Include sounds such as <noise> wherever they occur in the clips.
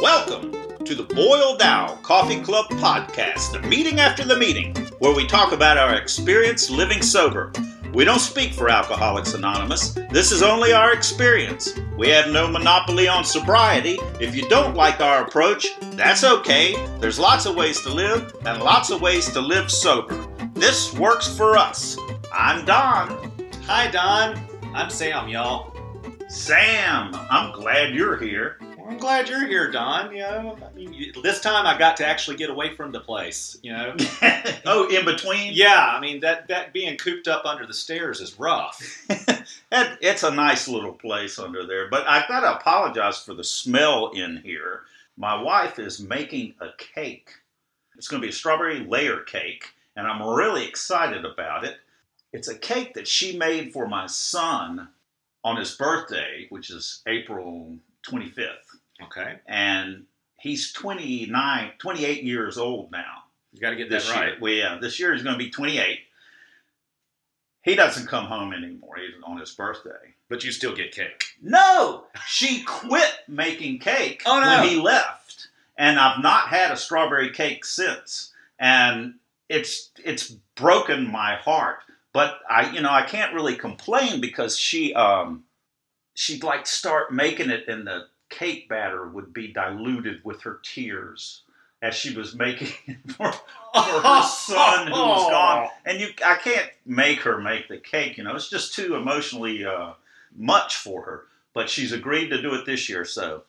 Welcome to the Boiled Owl Coffee Club podcast, the meeting after the meeting, where we talk about our experience living sober. We don't speak for Alcoholics Anonymous. This is only our experience. We have no monopoly on sobriety. If you don't like our approach, that's okay. There's lots of ways to live and lots of ways to live sober. This works for us. I'm Don. Hi, Don. I'm Sam, y'all. Sam, I'm glad you're here. I'm glad you're here, Don. You know, I mean, this time I got to actually get away from the place. You know. <laughs> oh, in between? yeah, I mean that that being cooped up under the stairs is rough. <laughs> It- it's a nice little place under there, but I've got to apologize for the smell in here. My wife is making a cake. It's going to be a strawberry layer cake, and I'm really excited about it. It's a cake that she made for my son on his birthday, which is April 25th. Okay, And he's 29, 28 years old now you got to get this that right. year. Well, yeah, this year he's going to be 28. He doesn't come home anymore. He's on his birthday. But you still get cake. No, she quit making cake Oh, no. when he left, and I've not had a strawberry cake since. And it's it's broken my heart. But I, you know, I can't really complain because she um she'd like start making it, and the cake batter would be diluted with her tears as she was making <laughs> it for, for her son who was <laughs> gone. And you, I can't make her make the cake. You know, it's just too emotionally uh, much for her. But she's agreed to do it this year, so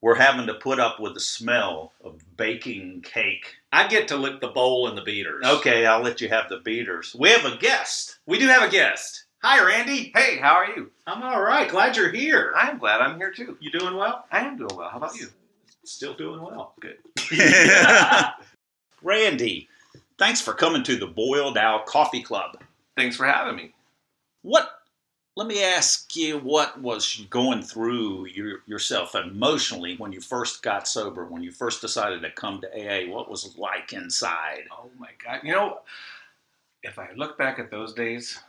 we're having to put up with the smell of baking cake. I get to lick the bowl and the beaters. Okay, I'll let you have the beaters. We have a guest. We do have a guest. Hi, Randy. Hey, how are you? I'm all right. Glad you're here. I'm glad I'm here too. You doing well? I am doing well. How about you? Still doing well. Good. <laughs> Randy, thanks for coming to the Boiled Owl Coffee Club. Thanks for having me. What? Let me ask you, what was going through your, yourself emotionally when you first got sober? When you first decided to come to AA, what was it like inside? Oh my God. You know, if I look back at those days,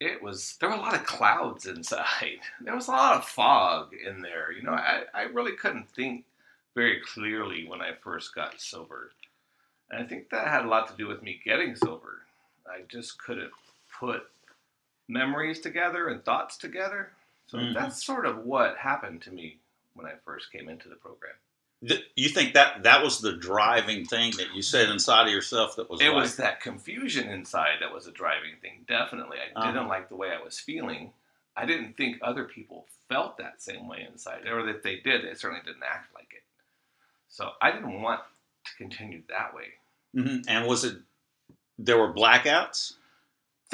it was, there were a lot of clouds <laughs> inside. There was a lot of fog in there. You know, I, I really couldn't think very clearly when I first got sober. And I think that had a lot to do with me getting sober. I just couldn't put memories together and thoughts together. So Mhm. that's sort of what happened to me when I first came into the program. You think that that was the driving thing that you said inside of yourself that was it like, was that confusion inside that was a driving thing. Definitely, I Uh-huh. didn't like the way I was feeling. I didn't think other people felt that same way inside, or that they did, they certainly didn't act like it. So I didn't want to continue that way. Mhm. and was it there were blackouts?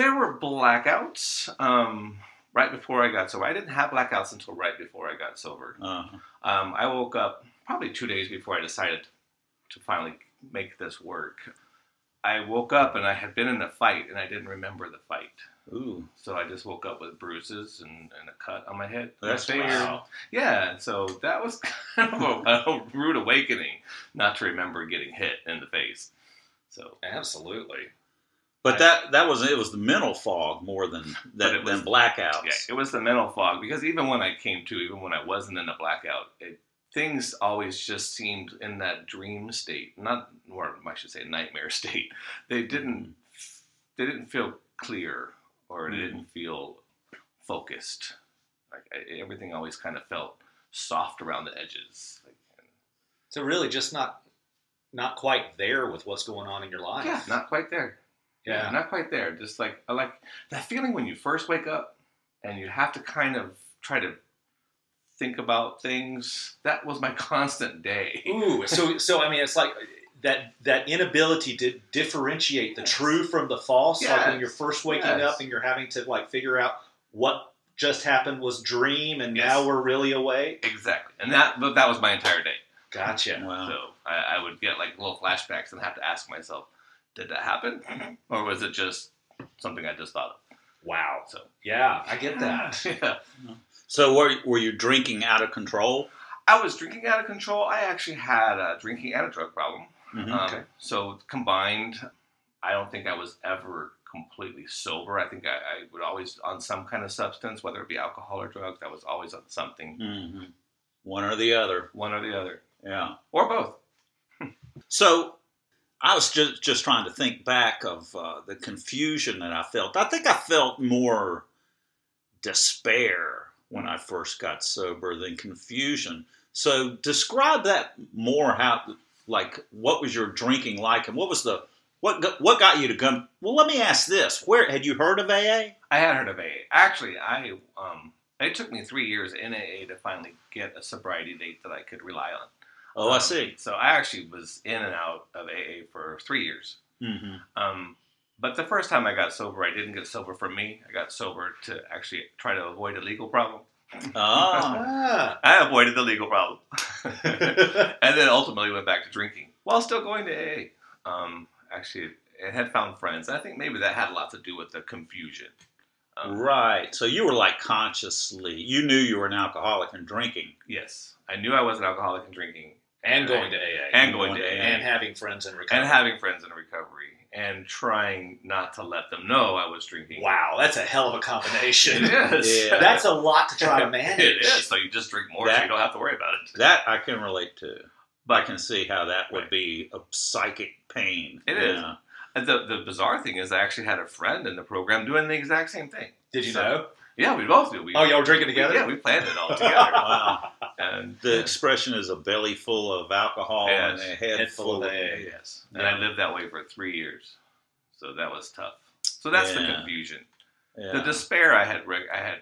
There were blackouts um, right before I got sober. I didn't have blackouts until right before I got sober. Uh, Um, I woke up probably two days before I decided to finally make this work. I woke up and I had been in a fight and I didn't remember the fight. ooh, So I just woke up with bruises and, and a cut on my head. That's figured- wow. Yeah, so that was <laughs> kind of a, a rude awakening not to remember getting hit in the face. So Absolutely. But I- that that was it was the mental fog more than <laughs> But than, it was- than blackouts. yeah, it was the mental fog because even when I came to, even when I wasn't in a blackout, it, things always just seemed in that dream state, not or I should say nightmare <laughs> state. They didn't they didn't feel clear or they Mhm. didn't feel focused. Like I, everything always kind of felt soft around the edges. Like, So really, just not not quite there with what's going on in your life. yeah, not quite there. Yeah. Not quite there. Just like I like that feeling when you first wake up and you have to kind of try to think about things. That was my <laughs> constant day. Ooh, so so I mean, it's like uh, that that inability to differentiate the Yes. true from the false. Like when you're first waking Yes. up and you're having to like figure out what just happened was dream, and Yes. now we're really awake. Exactly, and that but that was my entire day. Gotcha. Wow. So I, I would get like little flashbacks and have to ask myself, did that happen, or was it just something I just thought of? Wow. So Yeah, I get that. <laughs> yeah. So were were you drinking out of control? I was drinking out of control. I actually had a drinking and a drug problem. Mhm. Um, Okay. So combined, I don't think I was ever completely sober. I think I, I would always on some kind of substance, whether it be alcohol or drugs. I was always on something, hmm One or the other. one or the other, Yeah. or both. So I was just just trying to think back of uh, the confusion that I felt. I think I felt more despair when I first got sober than confusion. So describe that more. How like what was your drinking like, and what was the what got, what got you to come? Well, let me ask this: Where had you heard of AA? I had heard of AA. Actually, I um, it took me three years in AA to finally get a sobriety date that I could rely on. Oh, I Um, see. So I actually was in and out of AA for three years. hmm Um, but the first time I got sober, I didn't get sober for me. I got sober to actually try to avoid a legal problem. Oh. <laughs> I avoided the legal problem, <laughs> and then ultimately went back to drinking while still going to AA. Um, actually, I had found friends. I think maybe that had a lot to do with the confusion. Um, right. So you were like consciously, you knew you were an alcoholic and drinking. Yes, I knew I was an alcoholic and drinking, and going to AA. and going to AA, and having friends in recovery. and having friends in recovery, and trying not to let them know I was drinking. Wow, that's a hell of a combination. <laughs> It is. Yeah. That's a lot to try to <laughs> manage. It is. So you just drink more, so you don't have to worry about it. That I can relate to. But I can see how that would Right. be a psychic pain. It is. Yeah. the the bizarre thing is, I actually had a friend in the program doing the exact same thing. Did you So- know? Yeah, we both do. We, Oh, y'all were drinking together? Yeah, we planned it all together. <laughs> Wow. and The expression is a belly full of alcohol and a head, Head full, full of of AA. yes, and I lived that way for three years, so that was tough. So that's the confusion. Yeah. The despair I had I had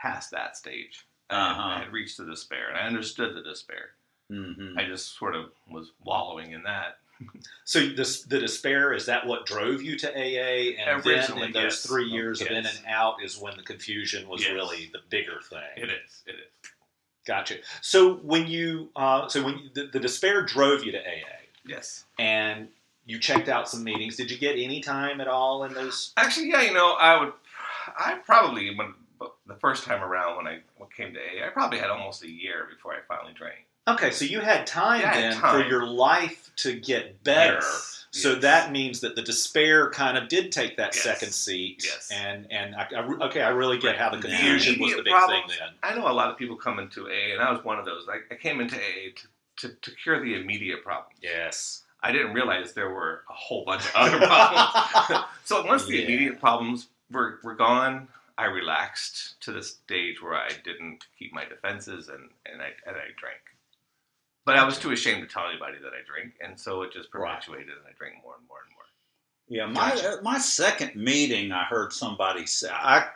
passed that stage. I, had, Uh-huh. I had reached the despair, and I understood the despair. Mhm. I just sort of was wallowing in that. So this, the despair is that what drove you to AA, and then in those yes. three years of in and out is when the confusion was Yes. really the bigger thing. It is. It is. Gotcha. So when you, uh, so when you, the, the despair drove you to AA, Yes. and you checked out some meetings, did you get any time at all in those? Actually, yeah, you know, I would, I probably, when the first time around when I came to AA, I probably had almost a year before I finally drank. Okay, so you had time Yeah, I had then time. for your life to get better. Yes, So yes. that means that the despair kind of did take that Yes. second seat. Yes. And and I, I okay, I really get how the The confusion was the big problems- thing then. I know a lot of people come into AA, and I was one of those. I, I came into AA to, to, to cure the immediate problem. Yes. I didn't realize there were a whole bunch of other problems. <laughs> so once the Yeah. immediate problems were, were gone, I relaxed to the stage where I didn't keep my defenses and, and, I, and I drank. But I was too ashamed to tell anybody that I drink, and so it just Right. perpetuated, and I drank more and more and more. Yeah, my Gotcha. uh, my second meeting, I heard somebody say, I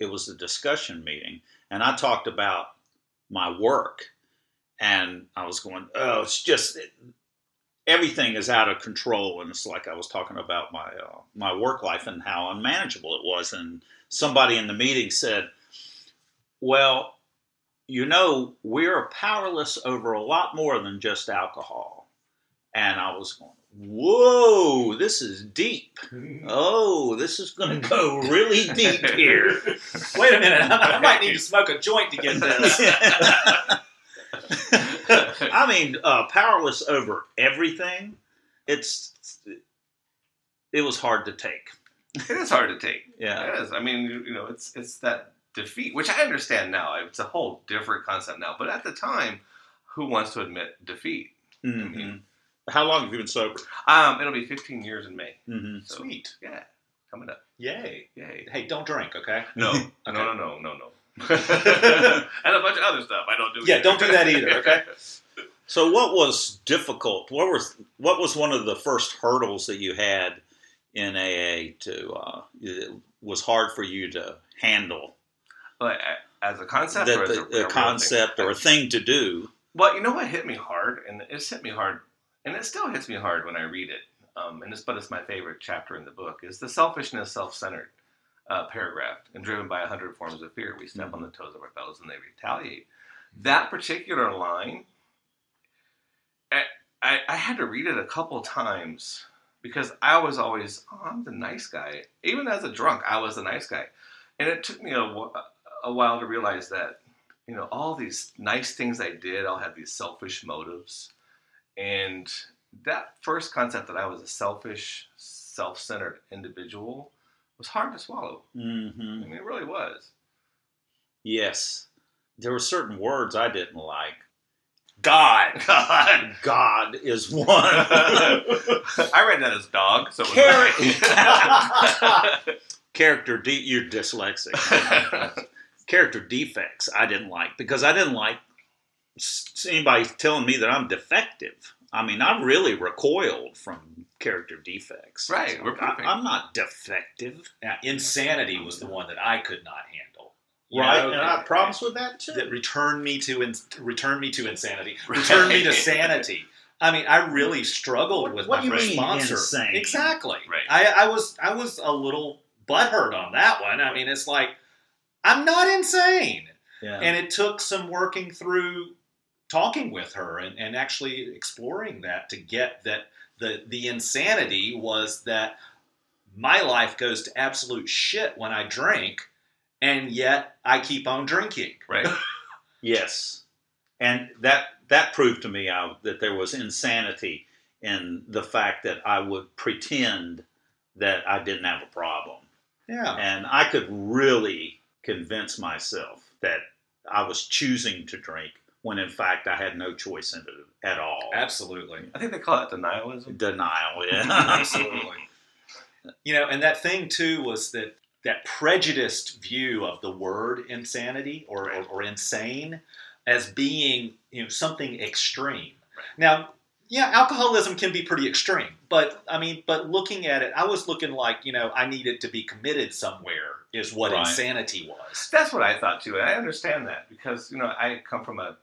it was a discussion meeting, and I talked about my work, and I was going, oh, it's just it, everything is out of control, and it's like I was talking about my uh, my work life and how unmanageable it was, and somebody in the meeting said, well, you know, we're powerless over a lot more than just alcohol, and I was going. Whoa, this is deep. Oh, this is going to go really deep here. <laughs> Wait a minute, I, might need to smoke a joint to get this. <laughs> I mean, uh, powerless over everything. It's it was hard to take. It is hard to take. Yeah, It is. I mean, you know, it's it's that defeat, which I understand now. It's a whole different concept now. But at the time, who wants to admit defeat? Mhm. How long have you been sober? Um, it'll be 15 years in May. hmm So, Sweet. Yeah, coming up. Yay. Yay. Hey, don't drink, okay? No, <laughs> Okay. no, no, no, no, no. <laughs> and a bunch of other stuff I don't do. Yeah, either. don't do that either, okay? <laughs> So, what was difficult? What was what was one of the first hurdles that you had in AA to uh, it was hard for you to handle? But as a concept, That or as the, a, a the concept thing? or a thing to do. Well, you know what hit me hard, and it's hit me hard, and it still hits me hard when I read it. Um, and it's but it's my favorite chapter in the book is the selfishness, self-centered uh, paragraph, and driven by a hundred forms of fear, we step on the toes of our fellows and they retaliate. That particular line, I, I, I had to read it a couple times because I was always, oh, I'm the nice guy. Even as a drunk, I was the nice guy, and it took me a, a while to realize that you know, all these nice things I did all had these selfish motives. And that first concept that I was a selfish, self-centered individual was hard to swallow. hmm I mean, it really was. Yes. There were certain words I didn't like. God. <laughs> God. God is one. <laughs> I read that as dog. So it was Carrot. like- <laughs> Character de- you're dyslexic. Character defects I didn't like because I didn't like anybody telling me that I'm defective. I mean, I really recoiled from character defects. Right, we're I, I'm not defective. Now, insanity was the one that I could not handle. You Right, know, and I have problems with that too. that returned me to in, returned me to insanity, returned me to <laughs> sanity. I mean, I really struggled What- with what my do you first mean sponsor. insane? Exactly. Right. I, I was I was a little butthurt on that one. I mean, it's like I'm not insane, yeah. and it took some working through talking with her and, and actually exploring that to get that the the insanity was that my life goes to absolute shit when I drink, and yet I keep on drinking. right. <laughs> Yes, and that that proved to me uh, that there was insanity in the fact that I would pretend that I didn't have a problem, Yeah. and I could really convince myself that I was choosing to drink when in fact I had no choice in it at all. Absolutely. I think they call it denialism. Denial, yeah, <laughs> <laughs> Absolutely. You know, and that thing too was that that prejudiced view of the word insanity or, or, or insane as being you know something extreme. Now, yeah, alcoholism can be pretty extreme, but I mean, but looking at it, I was looking like you know I needed to be committed somewhere is what Right. insanity was. That's what I thought too. And I understand that because you know I come from a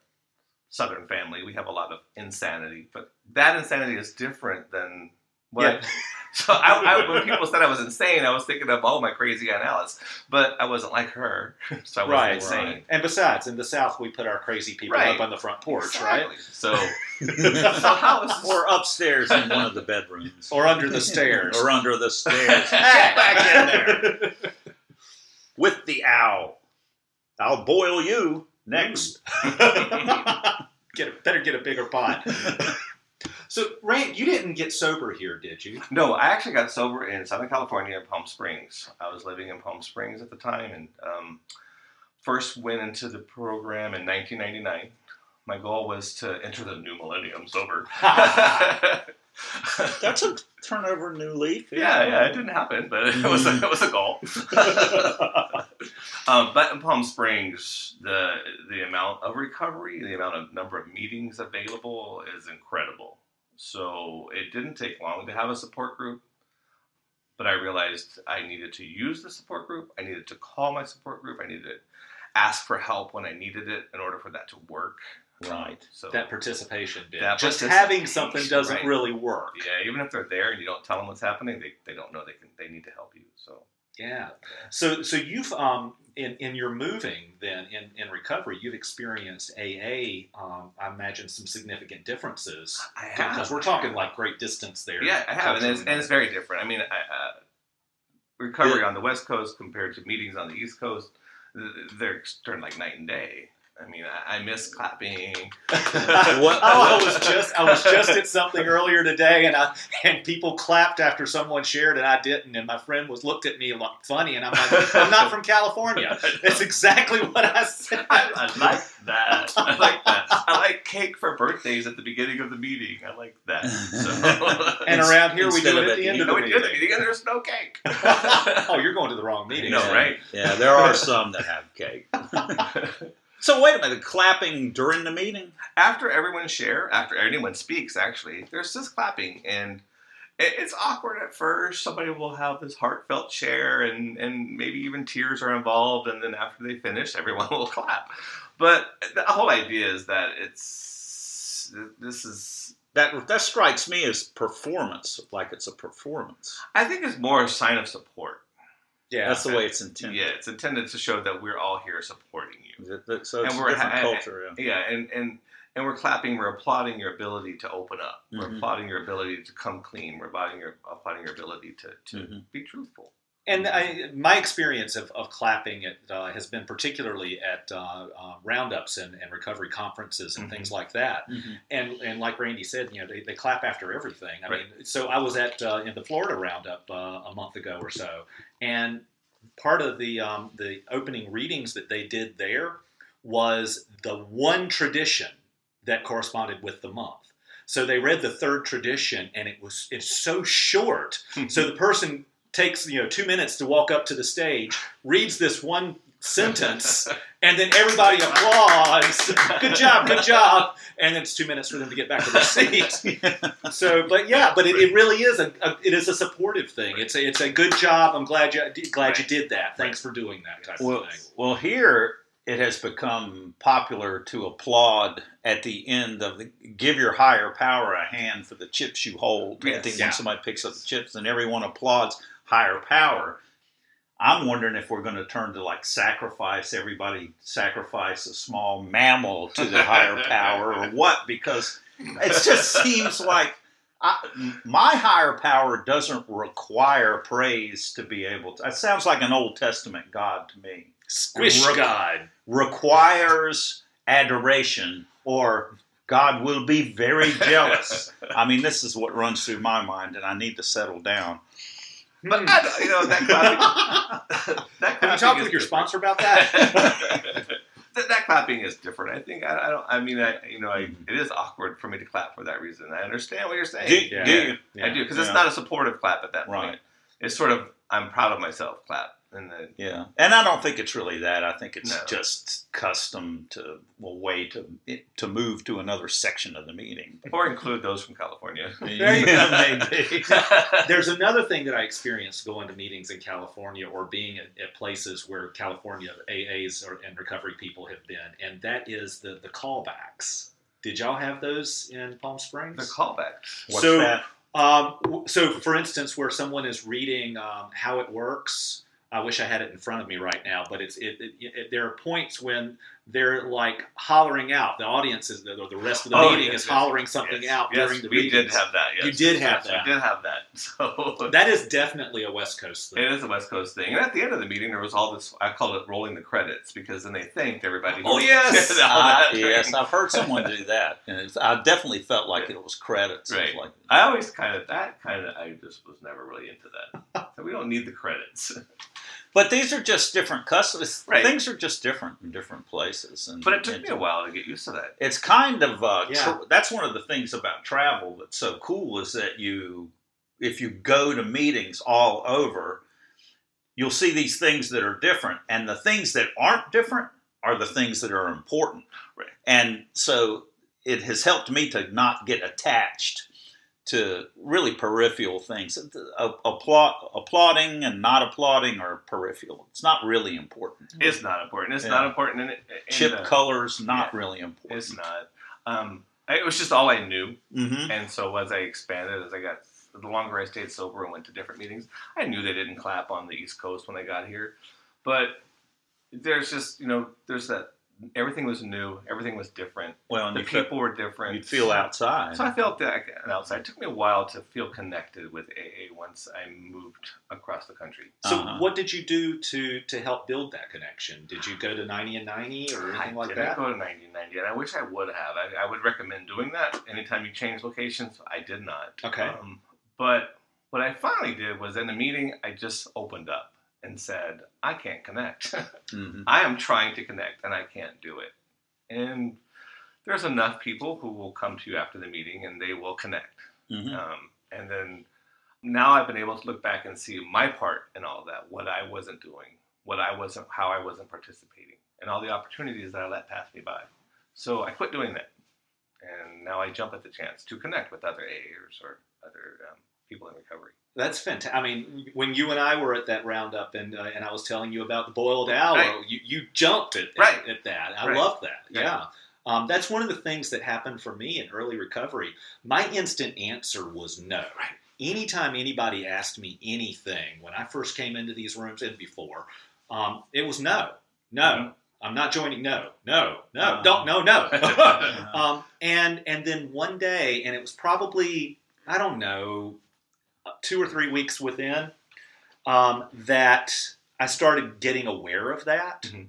Southern family. We have a lot of insanity, but that insanity is different than what. Yeah. <laughs> <laughs> So I, I, when people said I was insane, I was thinking of oh my crazy aunt Alice, but I wasn't like her, so I wasn't Right, insane. right. And besides, in the South, we put our crazy people Right. up on the front porch, right? So, <laughs> so how is or upstairs in one of the bedrooms, Or under the stairs. or under the stairs. <laughs> Get back in there. with the owl. I'll boil you next. Mm. get a, better get a bigger pot. So, Rand, you didn't get sober here, did you? No, I actually got sober in Southern California, Palm Springs. I was living in Palm Springs at the time, and um, first went into the program in 1999. My goal was to enter the new millennium sober. <laughs> That's a turnover new leaf. yeah, yeah, it didn't happen, but it was a, it was a goal. <laughs> um, but in Palm Springs, the the amount of recovery, the amount of number of meetings available is incredible. So it didn't take long to have a support group, but I realized I needed to use the support group. I needed to call my support group. I needed to ask for help when I needed it in order for that to work. Um, right. So that participation bit. That Just having something doesn't right. really work. yeah, even if they're there and you don't tell them what's happening, they, they don't know they can they need to help you. So Yeah. So, so you've um in in your moving then in in recovery, you've experienced AA. Um, I imagine some significant differences I because we're talking like great distance there. Yeah, I have, and it's, and it's very different. I mean, I, uh, recovery Yeah. on the West Coast compared to meetings on the East Coast, they're turned like night and day. I mean, I, I miss clapping. <laughs> What- oh, <laughs> I was just I was just at something earlier today, and I and people clapped after someone shared, and I didn't, and my friend was looked at me like funny, and I'm like, I'm not from California. <laughs> That's exactly what I said. I, I like that. I like that. I like cake for birthdays at the beginning of the meeting. I like that. So. And around here, we do it at at the the end of the we do the meeting. meeting and there's no cake. oh, you're going to the wrong meeting. No, right? Yeah, there are some that have cake. So wait a minute, clapping during the meeting? after everyone share, after anyone speaks, actually, there's this clapping, and it's awkward at first. Somebody will have this heartfelt share, and and maybe even tears are involved, and then after they finish, everyone <laughs> will clap. But the whole idea is that it's this is. That that strikes me as performance, like it's a performance. I think it's more a sign of support. Yeah. That's the way it's intended. Yeah, it's intended to show that we're all here supporting you. So it's And a we're different ha- culture. Yeah. Yeah, and and and we're clapping. We're applauding your ability to open up. We're Mhm. applauding your ability to come clean. We're applauding your applauding your ability to to Mhm. be truthful. And I, my experience of, of clapping it uh, has been particularly at uh, uh, roundups and, and recovery conferences and Mm-hmm. Mhm. things like that. Mhm. And and like Randy said, you know, they, they clap after everything. I Right. mean, so I was at uh, in the Florida roundup uh, a month ago or so, and part of the um, the opening readings that they did there was the one tradition that corresponded with the month. So they read the third tradition, and it was it's so short. <laughs> so the person takes you know two minutes to walk up to the stage, reads this one sentence, <laughs> and then everybody applauds. Good job, good job. And it's two minutes for them to get back to their seat. <laughs> So, but yeah, but it, it really is a, a it is a supportive thing. It's a it's a good job. I'm glad you glad you did that. Thanks for doing that type Well, of thing. well, here it has become popular to applaud at the end of the give your higher power a hand for the chips you hold. I think Yeah. when somebody picks up the chips and everyone applauds higher power. I'm wondering if we're going to turn to like sacrifice everybody sacrifice a small mammal to the higher <laughs> power or what because it just <laughs> seems like I, my higher power doesn't require praise to be able to. It sounds like an Old Testament God to me. Squish Rook- God. Requires adoration, or God will be very jealous. <laughs> I mean, this is what runs through my mind, and I need to settle down. But hmm. I, don't- you know that clapping. <laughs> that Have you clapping talked with your different. sponsor about that? <laughs> that, that clapping is different. I think I, I don't. I mean, I you know, I, it is awkward for me to clap for that reason. I understand what you're saying. Do, Yeah. do you? I do because it's not a supportive clap at that point. Right. It's sort of I'm proud of myself clap, and then Yeah, and I don't think it's really that. I think it's No. just custom to a way to to move to another section of the meeting. or include those from California. <laughs> There you go. Yeah, <laughs> maybe. There's another thing that I experienced going to meetings in California or being at, at places where California AAs or, and recovery people have been, and that is the, the callbacks. Did y'all have those in Palm Springs? the callbacks. What's So- that? Um, so, for instance, where someone is reading um, how it works, I wish I had it in front of me right now, but it's it, it, it, there are points when they're like hollering out. The audience is the, the rest of the Oh, meeting yes, is yes, hollering something Yes, out yes, during the meeting. we did readings. have that. Yes. You did have Yes, that. We did have that. <laughs> So That is definitely a West Coast thing. It is a West Coast thing. And at the end of the meeting, there was all this, I call it rolling the credits, because then they thanked everybody. Oh, yes! did Uh, <laughs> yes, I've heard someone do that, and it's, I definitely felt like it was credits. It was Right. like, I always kind of, that kind of, I just was never really into that. <laughs> So we don't need the credits. But these are just different customs. <laughs> Right. Things are just different in different places, and But it took me a while to get used to that. It's kind of uh, Yeah. tr- that's one of the things about travel that's so cool is that you, if you go to meetings all over, you'll see these things that are different, and the things that aren't different are the things that are important. Right. And so it has helped me to not get attached to really peripheral things. Applauding and not applauding are peripheral. It's not really important. It's not important. It's Yeah. not important. Chip the- colors not yeah. really important. It's not. Um, it was just all I knew. hmm And so as I expanded, as I got, the longer I stayed sober and went to different meetings, I knew they didn't clap on the East Coast when I got here. But there's just, you know, there's that, everything was new, everything was different. Well, and The you feel- people were different. You'd feel outside. So I felt that outside. It took me a while to feel connected with AA once I moved across the country. So, Uh-huh. what did you do to to help build that connection? Did you go to ninety and ninety or anything I like didn't that? go to 1990, and I wish I would have. I, I would recommend doing that anytime you change locations. I did not. Okay. Um, but what I finally did was in the meeting, I just opened up and said, I can't connect. <laughs> Mhm. I am trying to connect, and I can't do it. And there's enough people who will come to you after the meeting and they will connect. Mhm. Um, and then now I've been able to look back and see my part in all that, what I wasn't doing, what I wasn't, how I wasn't participating, and all the opportunities that I let pass me by. So I quit doing that, and now I jump at the chance to connect with other AAers or other um, people in recovery. That's fantastic. I mean, when you and I were at that roundup, and uh, and I was telling you about the Boiled Owl, Right. you, you jumped at, Right. at, at that. I Right. love that. Right. Yeah. Um, that's one of the things that happened for me in early recovery. My instant answer was no. Anytime anybody asked me anything when I first came into these rooms and before, um, it was no, no. Mhm. I'm not joining. No, no, no, Uh-huh. don't, no, no. <laughs> <laughs> Um, and and then one day, and it was probably I don't know, two or three weeks within. um, that I started getting aware of that. Mhm.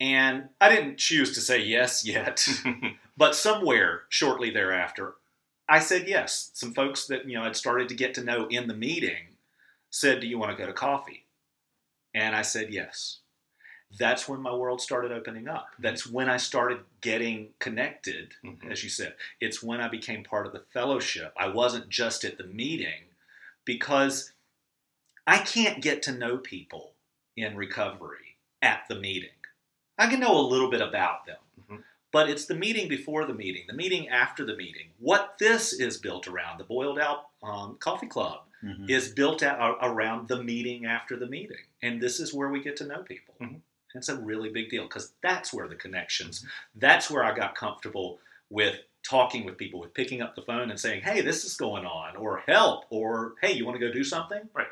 And I didn't choose to say yes yet, <laughs> but somewhere shortly thereafter, I said yes. Some folks that you know I'd started to get to know in the meeting said, "Do you want to go to coffee?" And I said yes. That's when my world started opening up. That's when I started getting connected, Mhm. as you said. It's when I became part of the fellowship. I wasn't just at the meeting because I can't get to know people in recovery at the meeting. I can know a little bit about them, Mhm. but it's the meeting before the meeting, the meeting after the meeting. What this is built around, the Boiled Owl um, Coffee Club, Mhm. is built out around the meeting after the meeting. And this is where we get to know people. Mhm. It's a really big deal because that's where the connections, that's where I got comfortable with talking with people, with picking up the phone and saying, hey, this is going on, or help, or hey, you want to go do something? Right.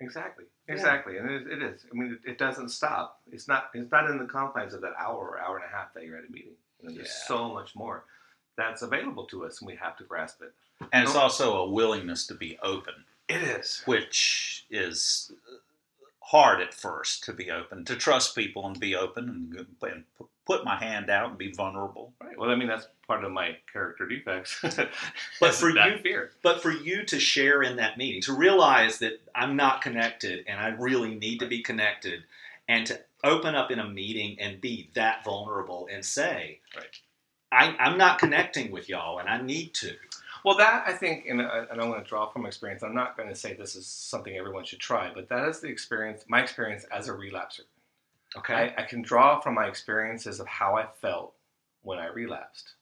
Exactly. Yeah. Exactly. And it, it is. I mean, it, it doesn't stop. It's not. It's not in the confines of that hour or hour and a half that you're at a meeting. You know, there's Yeah. so much more that's available to us, and we have to grasp it. And it's also a willingness to be open, It is. which is hard at first to be open, to trust people and be open and, and put my hand out and be vulnerable. Right. Well, I mean, that's part of my character defects. <laughs> But for you- fear. But for you to share in that meeting, to realize that I'm not connected and I really need to be connected, and to open up in a meeting and be that vulnerable and say, Right. I, I'm not connecting with y'all and I need to. Well, that I think, and, I- and I'm going to draw from experience. I'm not going to say this is something everyone should try, but that is the experience, my experience as a relapser. Okay. I, I can draw from my experiences of how I felt when I relapsed,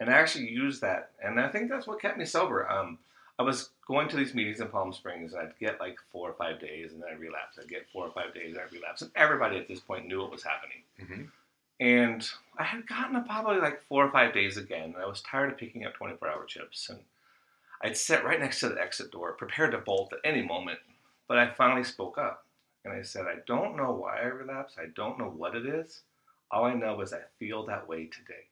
and I actually used that, and I think that's what kept me sober. Um, I was going to these meetings in Palm Springs, and I'd get like four or five days, and then I'd relapse. I'd get four or five days, and I'd relapse, and everybody at this point knew what was happening. Mhm. And I had gotten to probably like four or five days again, and I was tired of picking up 24-hour chips, and I'd sit right next to the exit door, prepared to bolt at any moment. But I finally spoke up. And I said, I don't know why I relapsed. I don't know what it is. All I know is I feel that way today.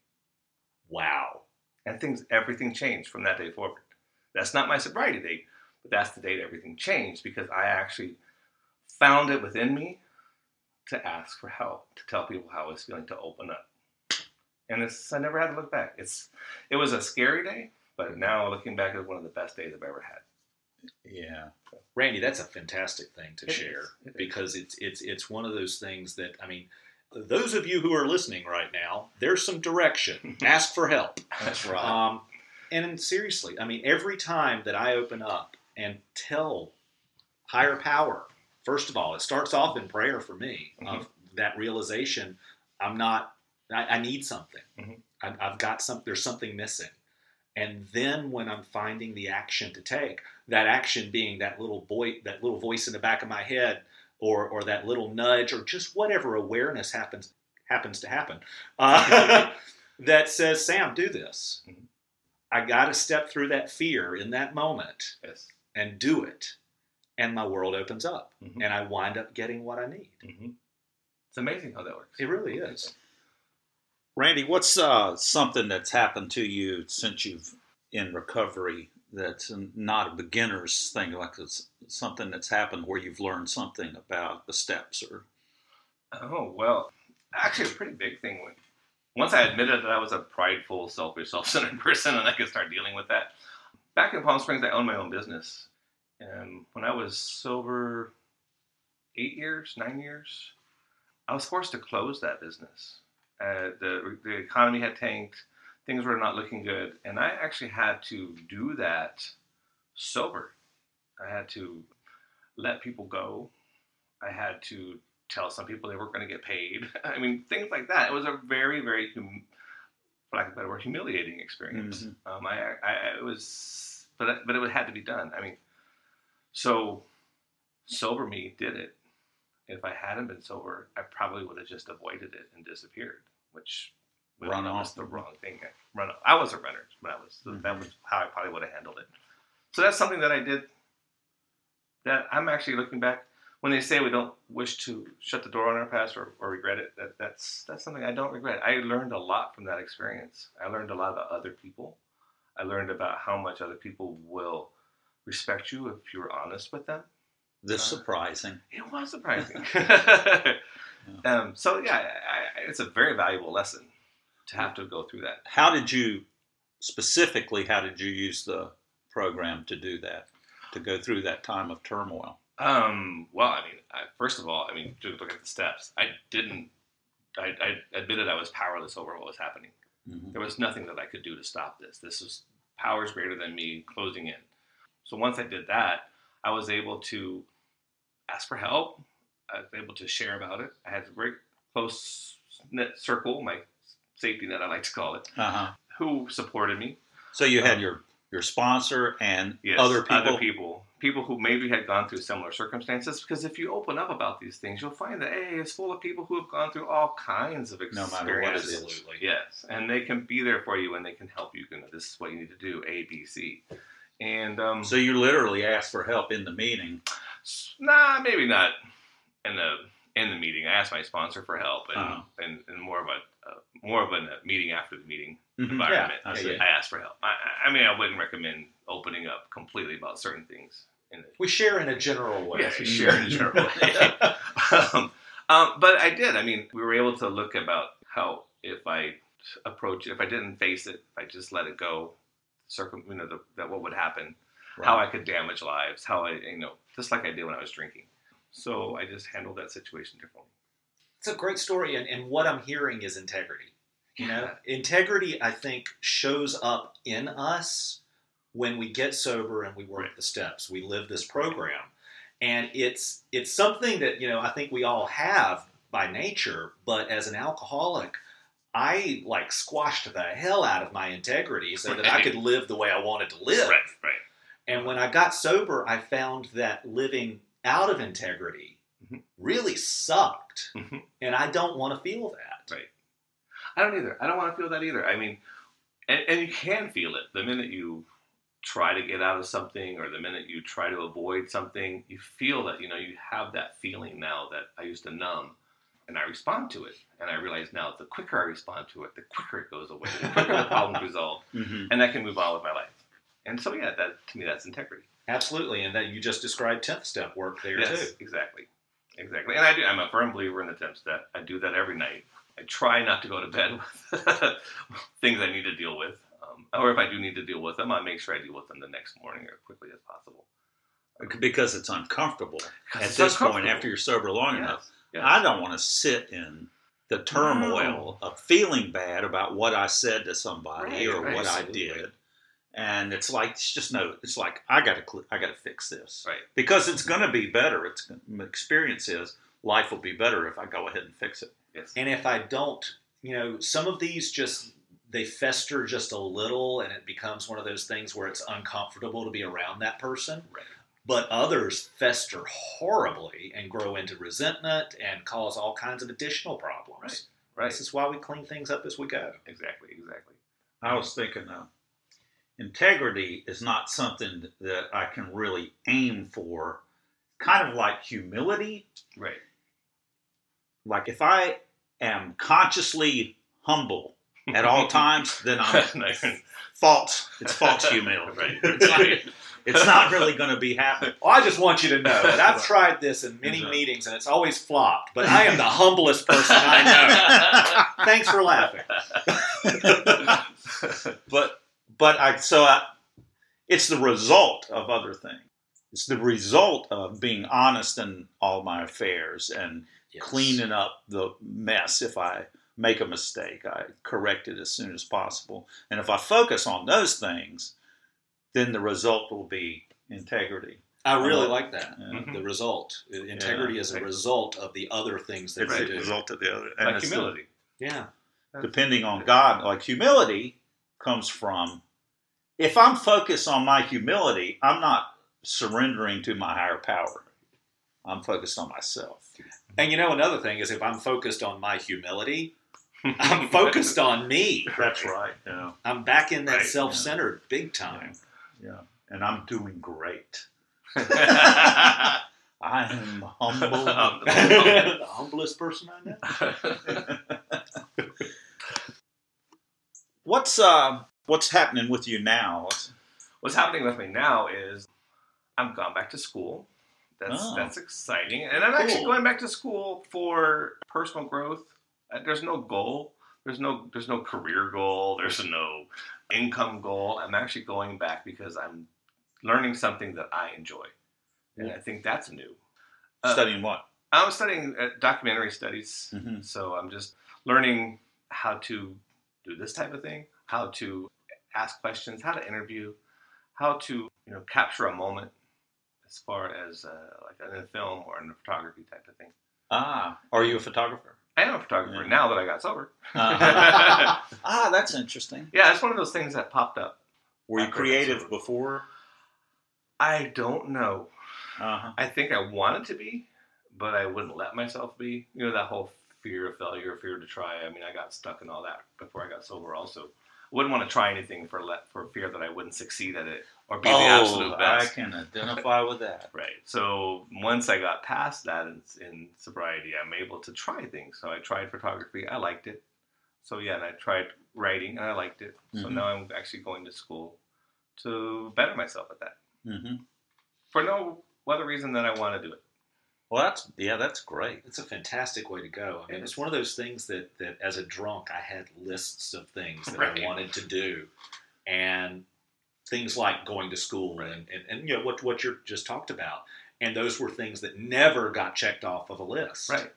Wow. And things, everything changed from that day forward. That's not my sobriety date, but that's the date everything changed because I actually found it within me to ask for help, to tell people how I was feeling, to open up. And it's, I never had to look back. It's, it was a scary day, but now looking back, it was one of the best days I've ever had. Yeah. Randy, that's a fantastic thing to It share is. It is. because it's it's it's one of those things that I mean, those of you who are listening right now, there's some direction. <laughs> Ask for help. That's Um, and seriously, I mean, every time that I open up and tell higher power, first of all, it starts off in prayer for me of that realization I'm not, I, I need something. Mhm. I, I've got some, there's something missing. And then when I'm finding the action to take, that action being that little boy, that little voice in the back of my head, or or that little nudge, or just whatever awareness happens happens to happen, uh, <laughs> that says, "Sam, do this." Mhm. I got to step through that fear in that moment Yes. and do it, and my world opens up, Mhm. and I wind up getting what I need. hmm It's amazing how that works. It really is. Randy, what's uh, something that's happened to you since you've in recovery that's not a beginner's thing, like it's something that's happened where you've learned something about the steps or Oh well, actually, a pretty big thing. When, once I admitted that I was a prideful, selfish, <laughs> self-centered person, and I could start dealing with that. Back in Palm Springs, I owned my own business, and when I was sober, eight years, nine years, I was forced to close that business. Uh, the the economy had tanked, things were not looking good, and I actually had to do that sober. I had to let people go. I had to tell some people they weren't going to get paid. <laughs> I mean, things like that. It was a very, very, hum- for lack of a better word, humiliating experience. Mhm. Um, I, I, it was, but it- but it had to be done. I mean, so sober me did it. If I hadn't been sober, I probably would have just avoided it and disappeared, which Run off. was the wrong thing. Run off. I was a runner, but I was that was how I probably would have handled it. So that's something that I did. That I'm actually looking back when they say we don't wish to shut the door on our past or, or regret it, that, that's that's something I don't regret. I learned a lot from that experience. I learned a lot about other people. I learned about how much other people will respect you if you're honest with them. This Uh, surprising. It was surprising. <laughs> <laughs> um, so yeah, I, I, it's a very valuable lesson to have to go through that. How did you specifically? How did you use the program to do that? To go through that time of turmoil. Um, well, I mean, I, first of all, I mean, to look at the steps, I didn't. I, I admitted I was powerless over what was happening. Mhm. There was nothing that I could do to stop this. This was powers greater than me closing in. So once I did that, I was able to ask for help. I was able to share about it. I had a very close knit circle, my safety net, I like to call it, Uh-huh. who supported me. So you had your your sponsor and Yes, other people. other people, people who maybe had gone through similar circumstances. Because if you open up about these things, you'll find that hey, it's full of people who have gone through all kinds of No experiences. matter what it is. Absolutely. Yes, and they can be there for you, and they can help you. You know, this is what you need to do, A, B, C, and um, So you literally asked for help in the meeting. nah, maybe not in the in the meeting. I asked my sponsor for help, and Uh-huh. and, and more of a more of a meeting after the meeting Mhm. environment. I I, asked for help. I, I- mean, I wouldn't recommend opening up completely about certain things. We share in a general way. Yes, we share in a general. <laughs> um, um, but I did. I mean, we were able to look about how if I approach it, if I didn't face it, if I just let it go, circum, you know, the, that what would happen, how I could damage lives, how I, you know, just like I did when I was drinking. So I just handled that situation differently. It's a great story, and, and what I'm hearing is integrity. You know, integrity, I think, shows up in us when we get sober and we work Right. the steps. We live this program, and it's it's something that you know I think we all have by nature. But as an alcoholic, I like squashed the hell out of my integrity so that I could live the way I wanted to live. Right, right. And when I got sober, I found that living out of integrity Mhm. really sucked. Mhm. And I don't want to feel that. Right. I don't either. I don't want to feel that either. I mean, and, and you can feel it the minute you try to get out of something or the minute you try to avoid something, you feel that, you know, you have that feeling now that I used to numb and I respond to it. And I realize now the quicker I respond to it, the quicker it goes away, the quicker the <laughs> problem's resolved, Mhm. and I can move on with my life. And so, yeah, that to me, that's integrity. Absolutely. And that you just described 10th step work there Yes, too. exactly, exactly. And I do. I'm a firm believer in the tenth step. I do that every night. I try not to go to bed <laughs> with things I need to deal with, um, or if I do need to deal with them, I make sure I deal with them the next morning or quickly as possible. Because it's uncomfortable at It's this point after you're sober long enough. Yes, yes. I don't want to sit in the turmoil of feeling bad about what I said to somebody Right, or right, what I did. And it's like it's just no. It's like I got to cl- I got to fix this Right. because it's going to be better. It's my experience is life will be better if I go ahead and fix it. Yes. And if I don't, you know, some of these just they fester just a little and it becomes one of those things where it's uncomfortable to be around that person. Right. But others fester horribly and grow into resentment and cause all kinds of additional problems. Right. Right. This is why we clean things up as we go. Exactly. Exactly. I was thinking, uh, integrity is not something that I can really aim for. Kind of like humility. Right. Like if I am consciously humble at all <laughs> times, then I'm <laughs> false. It's false humility. <laughs> It's not, it's not really going to be happening. Well, I just want you to know that I've tried this in many Exactly. meetings and it's always flopped, but I am the humblest person I know. Thanks for laughing. But but I so I, it's the result of other things. It's the result of being honest in all my affairs and Yes. cleaning up the mess. If I make a mistake, I correct it as soon as possible. And if I focus on those things, then the result will be integrity. I really uh-huh. like that. Yeah. The result. Integrity is a result of the other things that It's we the do. result of the other. And like it's the- humility. Yeah. depending on God. Like humility comes from if I'm focused on my humility, I'm not surrendering to my higher power. I'm focused on myself. And you know, another thing is if I'm focused on my humility, <laughs> I'm focused on me. That's right. Yeah. I'm back in that Right, self centered big time. Yeah. And I'm doing great. <laughs> <laughs> I am humble. the humblest person I know. what's uh what's happening with you now? What's happening with me now is I've gone back to school. That's Oh. that's exciting. And I'm actually going back to school for personal growth. Uh, There's no goal. There's no there's no career goal. There's no income goal. I'm actually going back because I'm learning something that I enjoy, and I think that's new. Uh, Studying what? I'm studying uh, documentary studies, Mhm. so I'm just learning how to do this type of thing, how to ask questions, how to interview, how to you know capture a moment as far as uh, like in a film or in a photography type of thing. Ah, are you a photographer? I am a photographer Yeah. now that I got sober. Uh-huh. <laughs> ah, that's interesting. Yeah, it's one of those things that popped up. Were you After I got creative before? I don't know. Uh-huh. I think I wanted to be, but I wouldn't let myself be. You know that whole fear of failure, fear to try. I mean, I got stuck in all that before I got sober. Also, wouldn't want to try anything for let for fear that I wouldn't succeed at it or be the absolute Oh, I can identify with that. <laughs> Right. So once I got past that in, in sobriety, I'm able to try things. So I tried photography. I liked it. So yeah, and I tried writing and I liked it. So Mhm. now I'm actually going to school to better myself at that hmm for no other reason than I want to do it. Well, that's yeah, that's great. It's a fantastic way to go. I mean, it's one of those things that, that as a drunk, I had lists of things that Right. I wanted to do, and things like going to school and, and, and you know what what you just talked about, and those were things that never got checked off of a list. Right.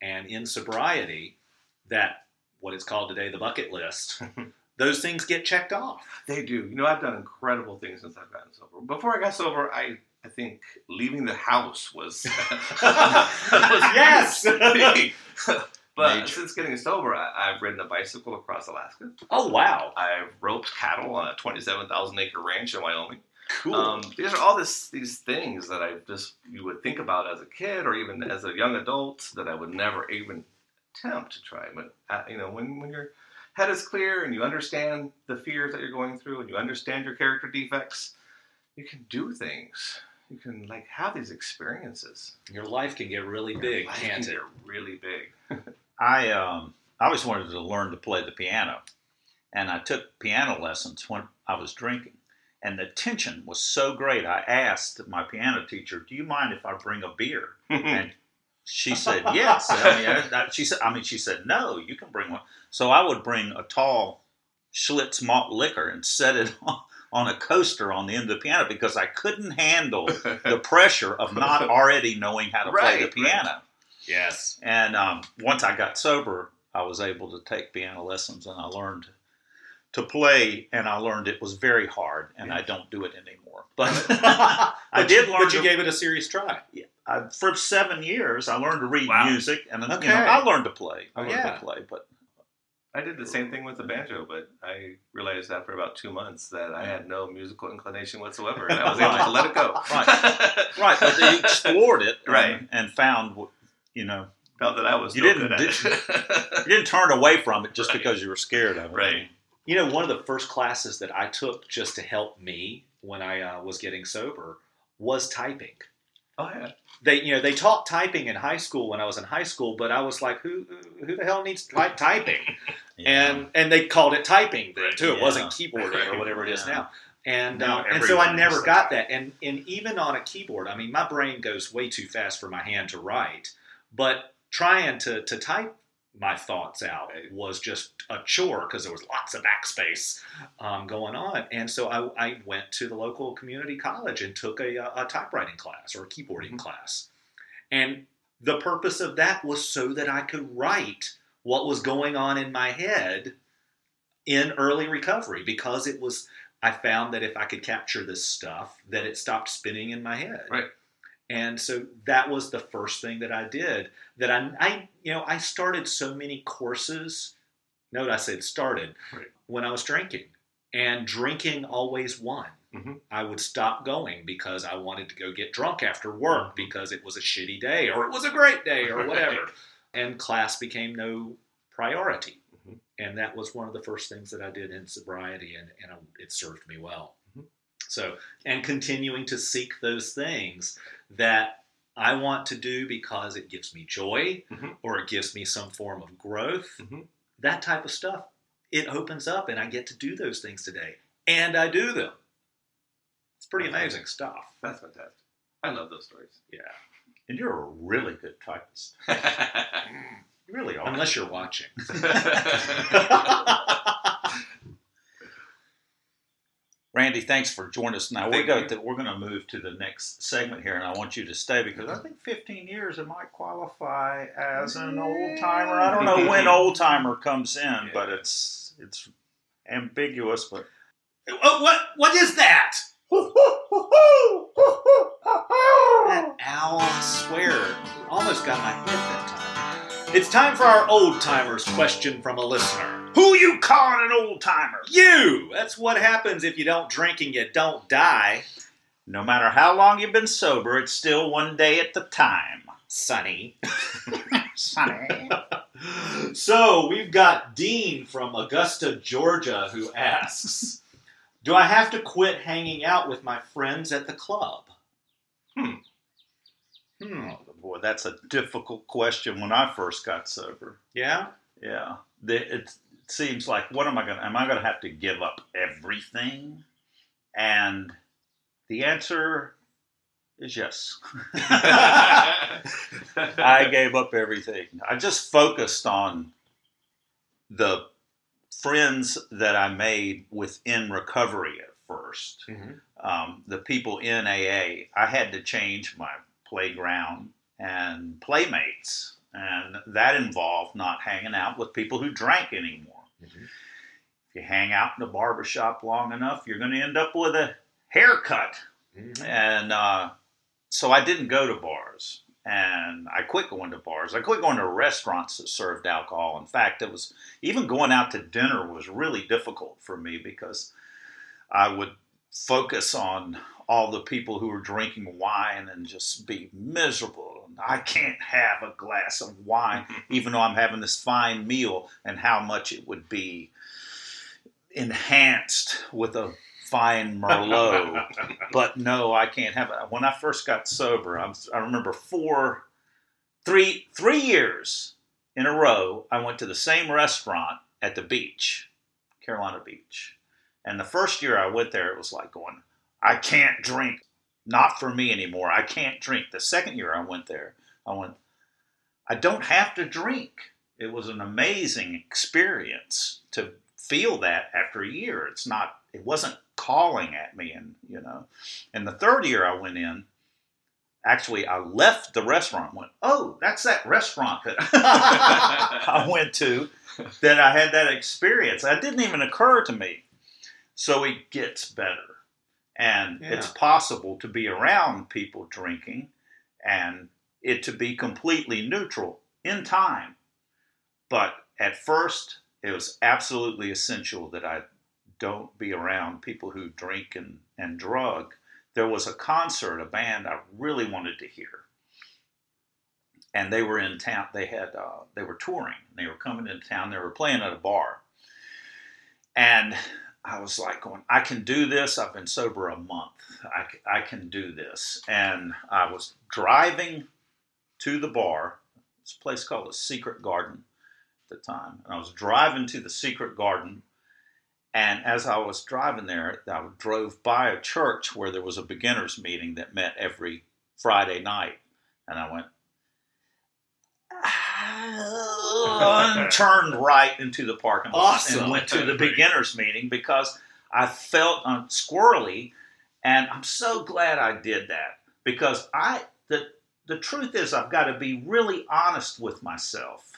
And in sobriety, that what it's called today the bucket list, <laughs> those things get checked off. They do. You know, I've done incredible things since I've gotten sober. Before I got sober, I I think leaving the house was, <laughs> <laughs> was Yes! <laughs> big. but Major. since getting sober, I, I've ridden a bicycle across Alaska. Oh wow, I've roped cattle on a twenty-seven thousand acre ranch in Wyoming. cool. Um, these are all this these things that I just you would think about as a kid or even as a young adult that I would never even attempt to try. But uh, you know, when when your head is clear and you understand the fears that you're going through and you understand your character defects, you can do things. You can like have these experiences. Your life can get really big, Life can't can it? get really big. <laughs> I um I always wanted to learn to play the piano, and I took piano lessons when I was drinking, and the tension was so great. I asked my piano teacher, "Do you mind if I bring a beer?" <laughs> And she said yes. I mean, I- I- she said, I mean, she said no. You can bring one. So I would bring a tall Schlitz malt liquor and set it <laughs> on, on a coaster on the end of the piano because I couldn't handle the <laughs> pressure of not <laughs> already knowing how to play Right, the right. piano. Yes. And um, once I got sober, I was able to take piano lessons, and I learned to play. And I learned it was very hard, and I don't do it anymore. <laughs> But I did you, learn. But you to- gave it a serious try. I, for seven years, I learned to read Wow. music, and you Okay. know, I learned to play. I learned Yeah. to play, but I did the same thing with the banjo, but I realized after about two months that I had no musical inclination whatsoever, and I was able to let it go. Right. right, but they <laughs> explored it, and, Right. and found, you know, Felt that I was You no didn't- good at it. you didn't turn away from it just Right. because you were scared of it. Right. You know, one of the first classes that I took just to help me when I uh, was getting sober was typing. Oh yeah. They, you know, they taught typing in high school when I was in high school, but I was like, who, who the hell needs ty- typing? <laughs> Yeah. And and they called it typing then too. It Yeah. wasn't keyboarding or whatever it is Yeah. now. And Now uh, and so I never got that. that. And and even on a keyboard, I mean, my brain goes way too fast for my hand to write. But trying to to type my thoughts out It was just a chore because there was lots of backspace um, going on. And so I, I went to the local community college and took a, a typewriting class or a keyboarding Mhm. class. And the purpose of that was so that I could write what was going on in my head in early recovery because it was I found that if I could capture this stuff that it stopped spinning in my head. Right. And so that was the first thing that I did that I, I you know I started so many courses note I said started Right. when I was drinking and drinking always won. Mhm. I would stop going because I wanted to go get drunk after work Mhm. because it was a shitty day or it was a great day or <laughs> whatever. And class became no priority. Mhm. And that was one of the first things that I did in sobriety, and, and it served me well. So, and continuing to seek those things that I want to do because it gives me joy Mhm. or it gives me some form of growth, Mhm. that type of stuff, it opens up and I get to do those things today. And I do them. It's pretty That's amazing stuff. That's fantastic. I love those stories. Yeah. And you're a really good typist. <laughs> You really are. Unless you're watching. <laughs> <laughs> Randy, thanks for joining us. Now we're going to we're going to move to the next segment here, and I want you to stay because I mm-hmm. think 15 years it might qualify as an old timer. I don't know when <laughs> old timer comes in, but it's it's ambiguous. But what, what, what is that? <laughs> That owl, I swear, almost got my head that time. It's time for our old timers question from a listener. Who you calling an old timer? You! That's what happens if you don't drink and you don't die, No matter how long you've been sober, it's still one day at the time. Sonny. <laughs> Sonny. so we've got Dean from Augusta, Georgia, who asks Do I have to quit hanging out with my friends at the club? Hmm. Hmm. Boy, that's a difficult question when I first got sober. Yeah? Yeah. The, it seems like, what am I going to, am I going to have to give up everything? And the answer is yes. <laughs> I gave up everything. I just focused on the friends that I made within recovery at first. Mhm. Um, the people in AA, I had to change my playground and playmates. And that involved not hanging out with people who drank anymore. Mhm. If you hang out in a barbershop long enough, you're going to end up with a haircut. Mhm. And uh, so I didn't go to bars. And I quit going to bars. I quit going to restaurants that served alcohol. In fact, it was even going out to dinner was really difficult for me because I would focus on all the people who were drinking wine and just be miserable. I can't have a glass of wine, <laughs> even though I'm having this fine meal, and how much it would be enhanced with a fine Merlot <laughs> but no, I can't have it. When I first got sober, I'm, I remember four, three, three years in a row. I went to the same restaurant at the beach, Carolina Beach, and the first year I went there, it was like going, I can't drink, not for me anymore. I can't drink. The second year I went there, I went, I don't have to drink. It was an amazing experience to feel that after a year. It's not, it wasn't calling at me and you know and the third year i went in actually i left the restaurant went oh that's that restaurant that <laughs> i went to that i had that experience that didn't even occur to me so it gets better and Yeah. it's possible to be around people drinking and it to be completely neutral in time but at first it was absolutely essential that i don't be around people who drink and, and drug. There was a concert, a band I really wanted to hear. And they were in town. They had uh, they were touring. They were coming into town. They were playing at a bar. And I was like going, I can do this. I've been sober a month. I, I can do this. And I was driving to the bar. It's a place called the Secret Garden at the time. And I was driving to the Secret Garden and as I was driving there, I drove by a church where there was a beginners meeting that met every Friday night. And I went, "Ah," turned right into the parking lot Awesome. and went to the beginners meeting because I felt um, squirrely. And I'm so glad I did that because I, the, the truth is, I've got to be really honest with myself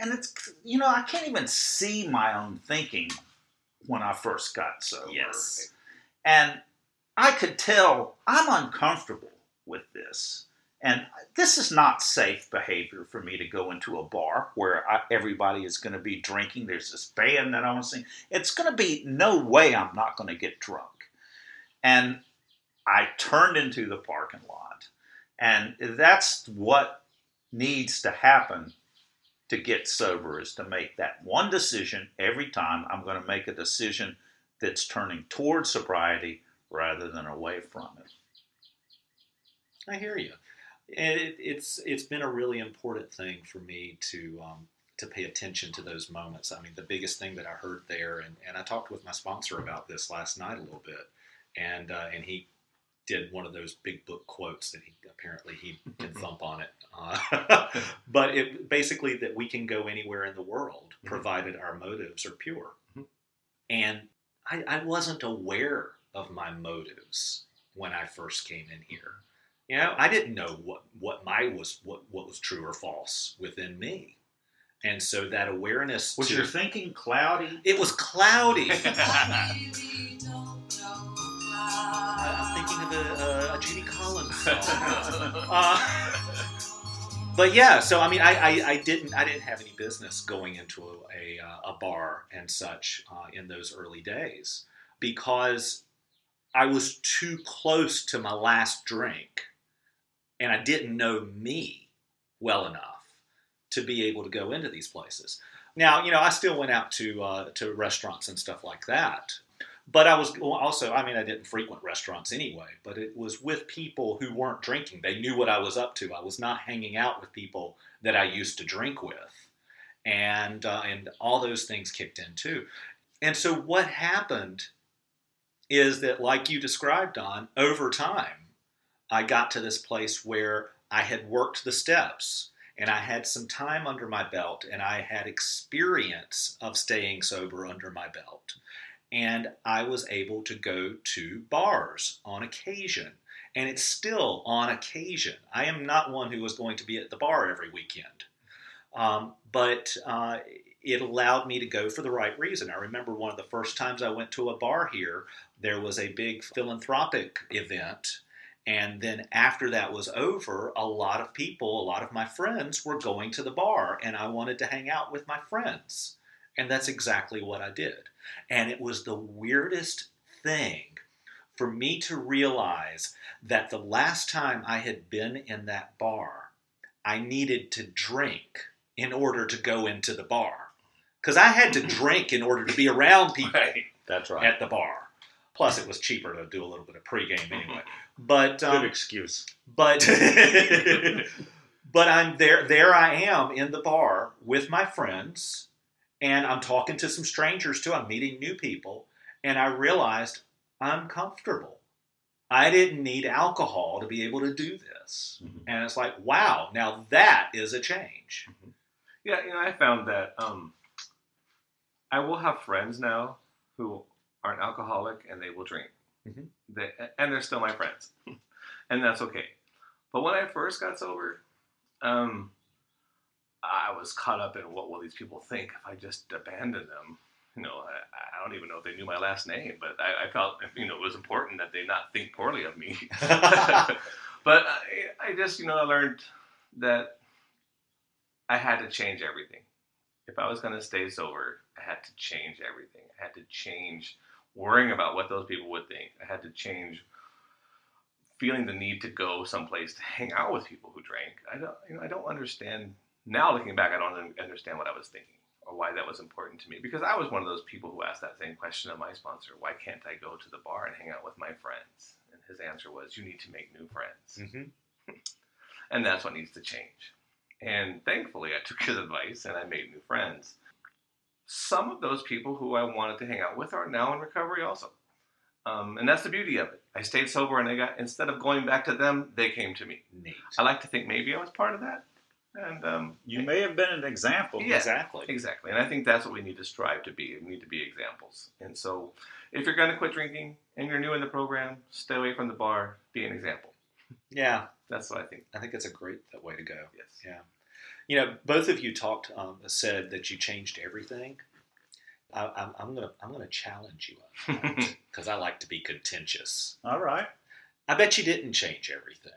and it's you know I can't even see my own thinking when I first got sober. Yes. and I could tell I'm uncomfortable with this, and this is not safe behavior for me to go into a bar where I, everybody is going to be drinking. There's this band that I want to sing. It's going to be no way I'm not going to get drunk, and I turned into the parking lot, and that's what needs to happen to get sober is to make that one decision every time I'm going to make a decision that's turning towards sobriety rather than away from it. I hear you. And it, it's it's been a really important thing for me to um, to pay attention to those moments. I mean, the biggest thing that I heard there, and, and I talked with my sponsor about this last night a little bit, and uh, and he did one of those big book quotes that he apparently he can <laughs> thump on it. Uh, <laughs> but it basically that we can go anywhere in the world Mhm. provided our motives are pure. Mhm. And I, I wasn't aware of my motives when I first came in here. You know, I didn't know what what my was what what was true or false within me, and so that awareness Was to, your thinking cloudy? it was cloudy. <laughs> I'm thinking of a, a, a Judy Collins song. <laughs> Uh, but yeah, so I mean, I, I, I didn't I didn't have any business going into a, a, uh, a bar and such uh, in those early days because I was too close to my last drink, and I didn't know me well enough to be able to go into these places. Now, you know, I still went out to uh, to restaurants and stuff like that, but I was also, I mean, I didn't frequent restaurants anyway, but it was with people who weren't drinking. They knew what I was up to. I was not hanging out with people that I used to drink with. And, uh, and all those things kicked in too. And so what happened is that, like you described, Don, over time, I got to this place where I had worked the steps and I had some time under my belt and I had experience of staying sober under my belt and I was able to go to bars on occasion. And it's still on occasion. I am not one who is going to be at the bar every weekend. Um, but uh, it allowed me to go for the right reason. I remember one of the first times I went to a bar here, there was a big philanthropic event. And then after that was over, a lot of people, a lot of my friends were going to the bar, and I wanted to hang out with my friends. And that's exactly what I did. And it was the weirdest thing for me to realize that the last time I had been in that bar, I needed to drink in order to go into the bar. Because I had to <laughs> drink in order to be around people Right. That's right. at the bar. Plus, it was cheaper to do a little bit of pregame anyway. But um, Good excuse. but <laughs> but I'm there. There I am in the bar with my friends, and I'm talking to some strangers too. I'm meeting new people, and I realized I'm comfortable. I didn't need alcohol to be able to do this, Mhm. and it's like, wow, now that is a change. Yeah, you know, I found that um, I will have friends now who aren't alcoholic and they will drink. Mhm. They, and they're still my friends, <laughs> and that's okay. But when I first got sober, um, I was caught up in what will these people think if I just abandon them. You know, I, I don't even know if they knew my last name, but I, I felt you know it was important that they not think poorly of me. <laughs> <laughs> but I, I just you know I learned that I had to change everything. If I was going to stay sober, I had to change everything. I had to change worrying about what those people would think. I had to change feeling the need to go someplace to hang out with people who drank. I don't, you know, I don't understand now. Looking back, I don't understand what I was thinking or why that was important to me because I was one of those people who asked that same question of my sponsor: Why can't I go to the bar and hang out with my friends? And his answer was, You need to make new friends hmm and that's what needs to change. And thankfully, I took his advice and I made new friends. Some of those people who I wanted to hang out with are now in recovery also. Um, and that's the beauty of it. I stayed sober and they got, instead of going back to them, they came to me. Neat. I like to think maybe I was part of that. And um, You may have been an example. Yeah. Exactly. Exactly. And I think that's what we need to strive to be. We need to be examples. And so if you're going to quit drinking and you're new in the program, stay away from the bar, be an example. Yeah, That's what I think. I think it's a great way to go. Yes. Yeah. You know, both of you talked, um, said that you changed everything. I, I'm, I'm gonna, I'm gonna challenge you <laughs> because I like to be contentious. All right. I bet you didn't change everything.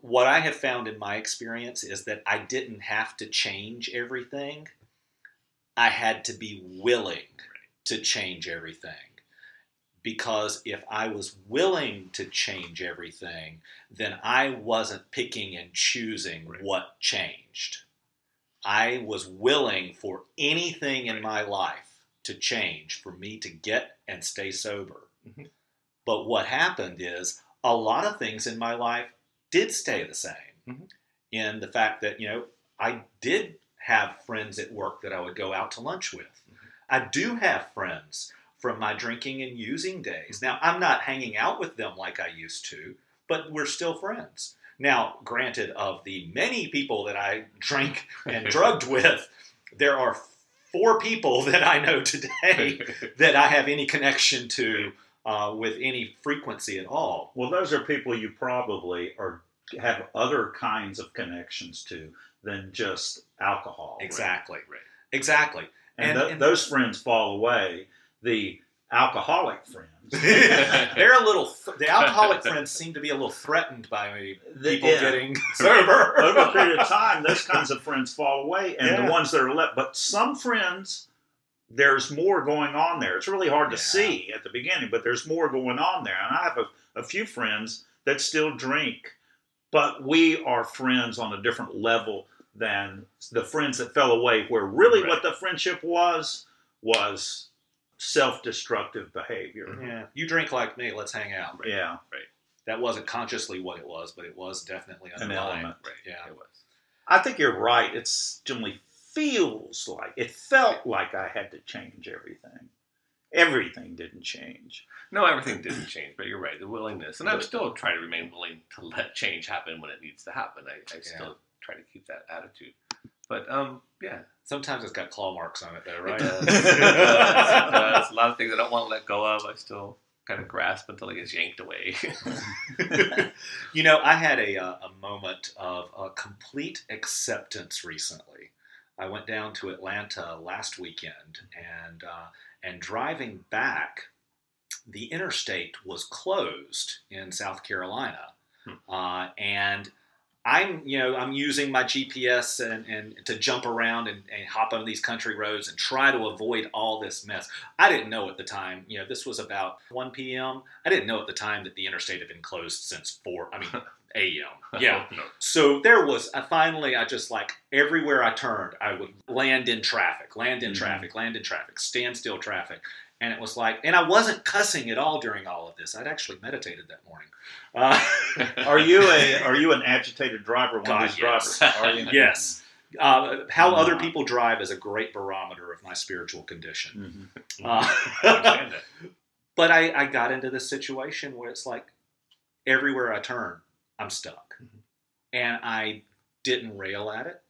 What I have found in my experience is that I didn't have to change everything. I had to be willing to change everything. Because if I was willing to change everything, then I wasn't picking and choosing Right. what changed. I was willing for anything in my life to change for me to get and stay sober. Mhm. But what happened is a lot of things in my life did stay the same. Mhm. In the fact that, you know, I did have friends at work that I would go out to lunch with. I do have friends from my drinking and using days. Now, I'm not hanging out with them like I used to, but we're still friends. Now, granted, of the many people that I drank and <laughs> drugged with, there are four people <laughs> that I know today <laughs> that I have any connection to uh, with any frequency at all. Well, those are people you probably are have other kinds of connections to than just alcohol. Exactly. Right. Exactly. And, And- th- and- those friends fall away. The alcoholic friends, <laughs> They're a little. Th- the alcoholic friends seem to be a little threatened by the- people yeah. getting <laughs> sober over a period of time, those kinds of friends fall away, and Yeah. the ones that are left. But some friends, there's more going on there. It's really hard to Yeah. see at the beginning, but there's more going on there. And I have a, a few friends that still drink, but we are friends on a different level than the friends that fell away. Where really, Right. what the friendship was was self-destructive behavior. Mhm. Yeah, you drink like me. Let's hang out. Yeah, right. That wasn't consciously what it was, but it was definitely An underlying. element. Right. Yeah. It was. I think you're right. It's generally feels like it felt like I had to change everything. Everything didn't change. No, everything didn't change, but you're right. The willingness, and I'm still trying to remain willing to let change happen when it needs to happen. I, I still try to keep that attitude. But um, yeah, Sometimes it's got claw marks on it, though, right? it does. <laughs> It does. It. A lot of things I don't want to let go of. I still kind of grasp until it gets yanked away. <laughs> you know, I had a, uh, a moment of uh, complete acceptance recently. I went down to Atlanta last weekend, and uh, and driving back, the interstate was closed in South Carolina, Hmm. uh, and I'm you know I'm using my GPS and, and to jump around and, and hop on these country roads and try to avoid all this mess. I didn't know at the time. You know, this was about 1 p.m. I didn't know at the time that the interstate had been closed since 4. I mean, <laughs> a.m. <laughs> Yeah. no. So there was. I finally, I just like everywhere I turned, I would land in traffic, land in Mhm. traffic, land in traffic, standstill traffic. And it was like, and I wasn't cussing at all during all of this. I'd actually meditated that morning. Uh, <laughs> Are you a are you an agitated driver? One God, of these yes. drivers? Are you? <laughs> yes. Uh, how other people drive is a great barometer of my spiritual condition. Mhm. Uh, <laughs> but I, I got into this situation where it's like everywhere I turn, I'm stuck. Mhm. And I didn't rail at it.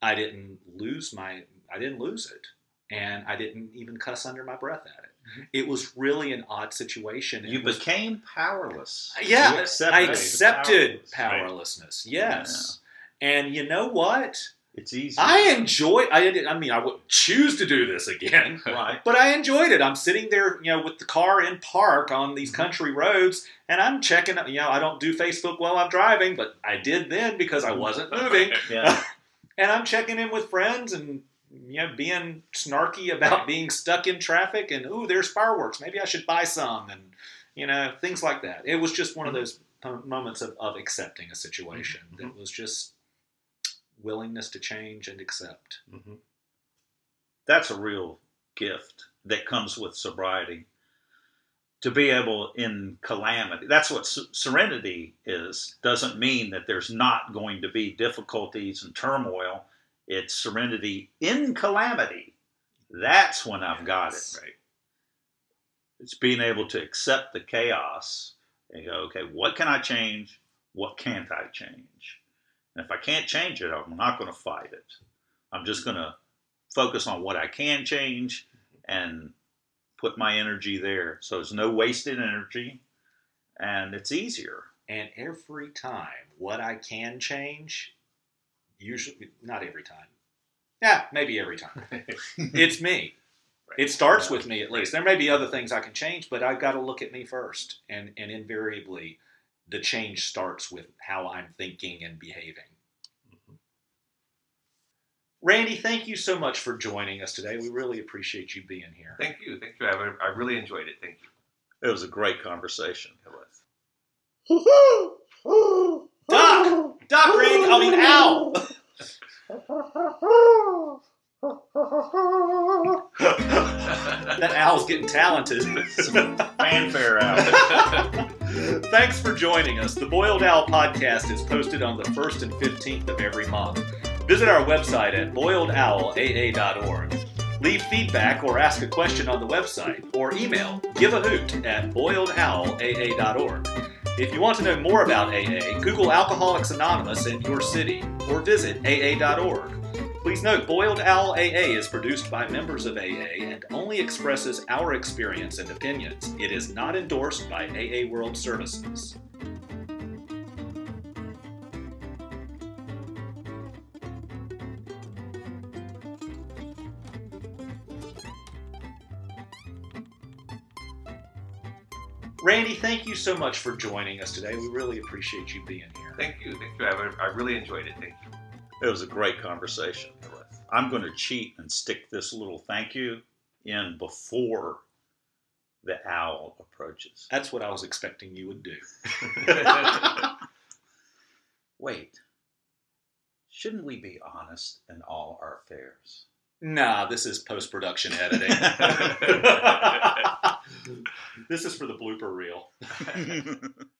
I didn't lose my I didn't lose it. And I didn't even cuss under my breath at it. Mhm. It was really an odd situation. You was- became powerless. yeah, You accepted I accepted powerless. powerlessness. Yes. And you know what? It's easy. I enjoy I didn't I mean I wouldn't choose to do this again. <laughs> right. But I enjoyed it. I'm sitting there, you know, with the car in park on these country roads, and I'm checking. You know, I don't do Facebook while I'm driving, but I did then because I wasn't moving. <laughs> Yeah. <laughs> And I'm checking in with friends and you know being snarky about <laughs> being stuck in traffic and ooh, there's fireworks. Maybe I should buy some and you know things like that. It was just one of those moments of, of accepting a situation that was just willingness to change and accept. Mhm. That's a real gift that comes with sobriety. To be able in calamity, that's what se- serenity is. Doesn't mean that there's not going to be difficulties and turmoil. It's serenity in calamity. That's when I've got it. Right. It's being able to accept the chaos and go, okay, what can I change? What can't I change? And if I can't change it, I'm not going to fight it. I'm just going to focus on what I can change and put my energy there. So there's no wasted energy and it's easier. And every time, what I can change, usually not every time. Yeah, <laughs> maybe every time. <laughs> it's me. Right. It starts Yeah. with me at least. There may be other things I can change, but I've got to look at me first. And and invariably, the change starts with how I'm thinking and behaving. Mhm. Randy, thank you so much for joining us today. We really appreciate you being here. Thank you. Thank you. I, I really enjoyed it. Thank you. It was a great conversation. It was. Doc! Doc Randy, I mean Al! that Al's getting talented. Fanfare out. Thanks for joining us. The Boiled Owl podcast is posted on the 1st and 15th of every month. Visit our website at boiledowlaa.org. Leave feedback or ask a question on the website, or email give a hoot at boiledowlaa.org. If you want to know more about AA, Google Alcoholics Anonymous in your city, or visit aa.org. Please note, Boiled Owl AA is produced by members of AA and only expresses our experience and opinions. It is not endorsed by AA World Services. Randy, thank you so much for joining us today. We really appreciate you being here. Thank you, thank you. I, I really enjoyed it. Thank you. It was a great conversation. I'm going to cheat and stick this little thank you in before the owl approaches. That's what I was expecting you would do. <laughs> Wait, shouldn't we be honest in all our affairs? Nah, this is post production editing. <laughs> this is for the blooper reel. <laughs>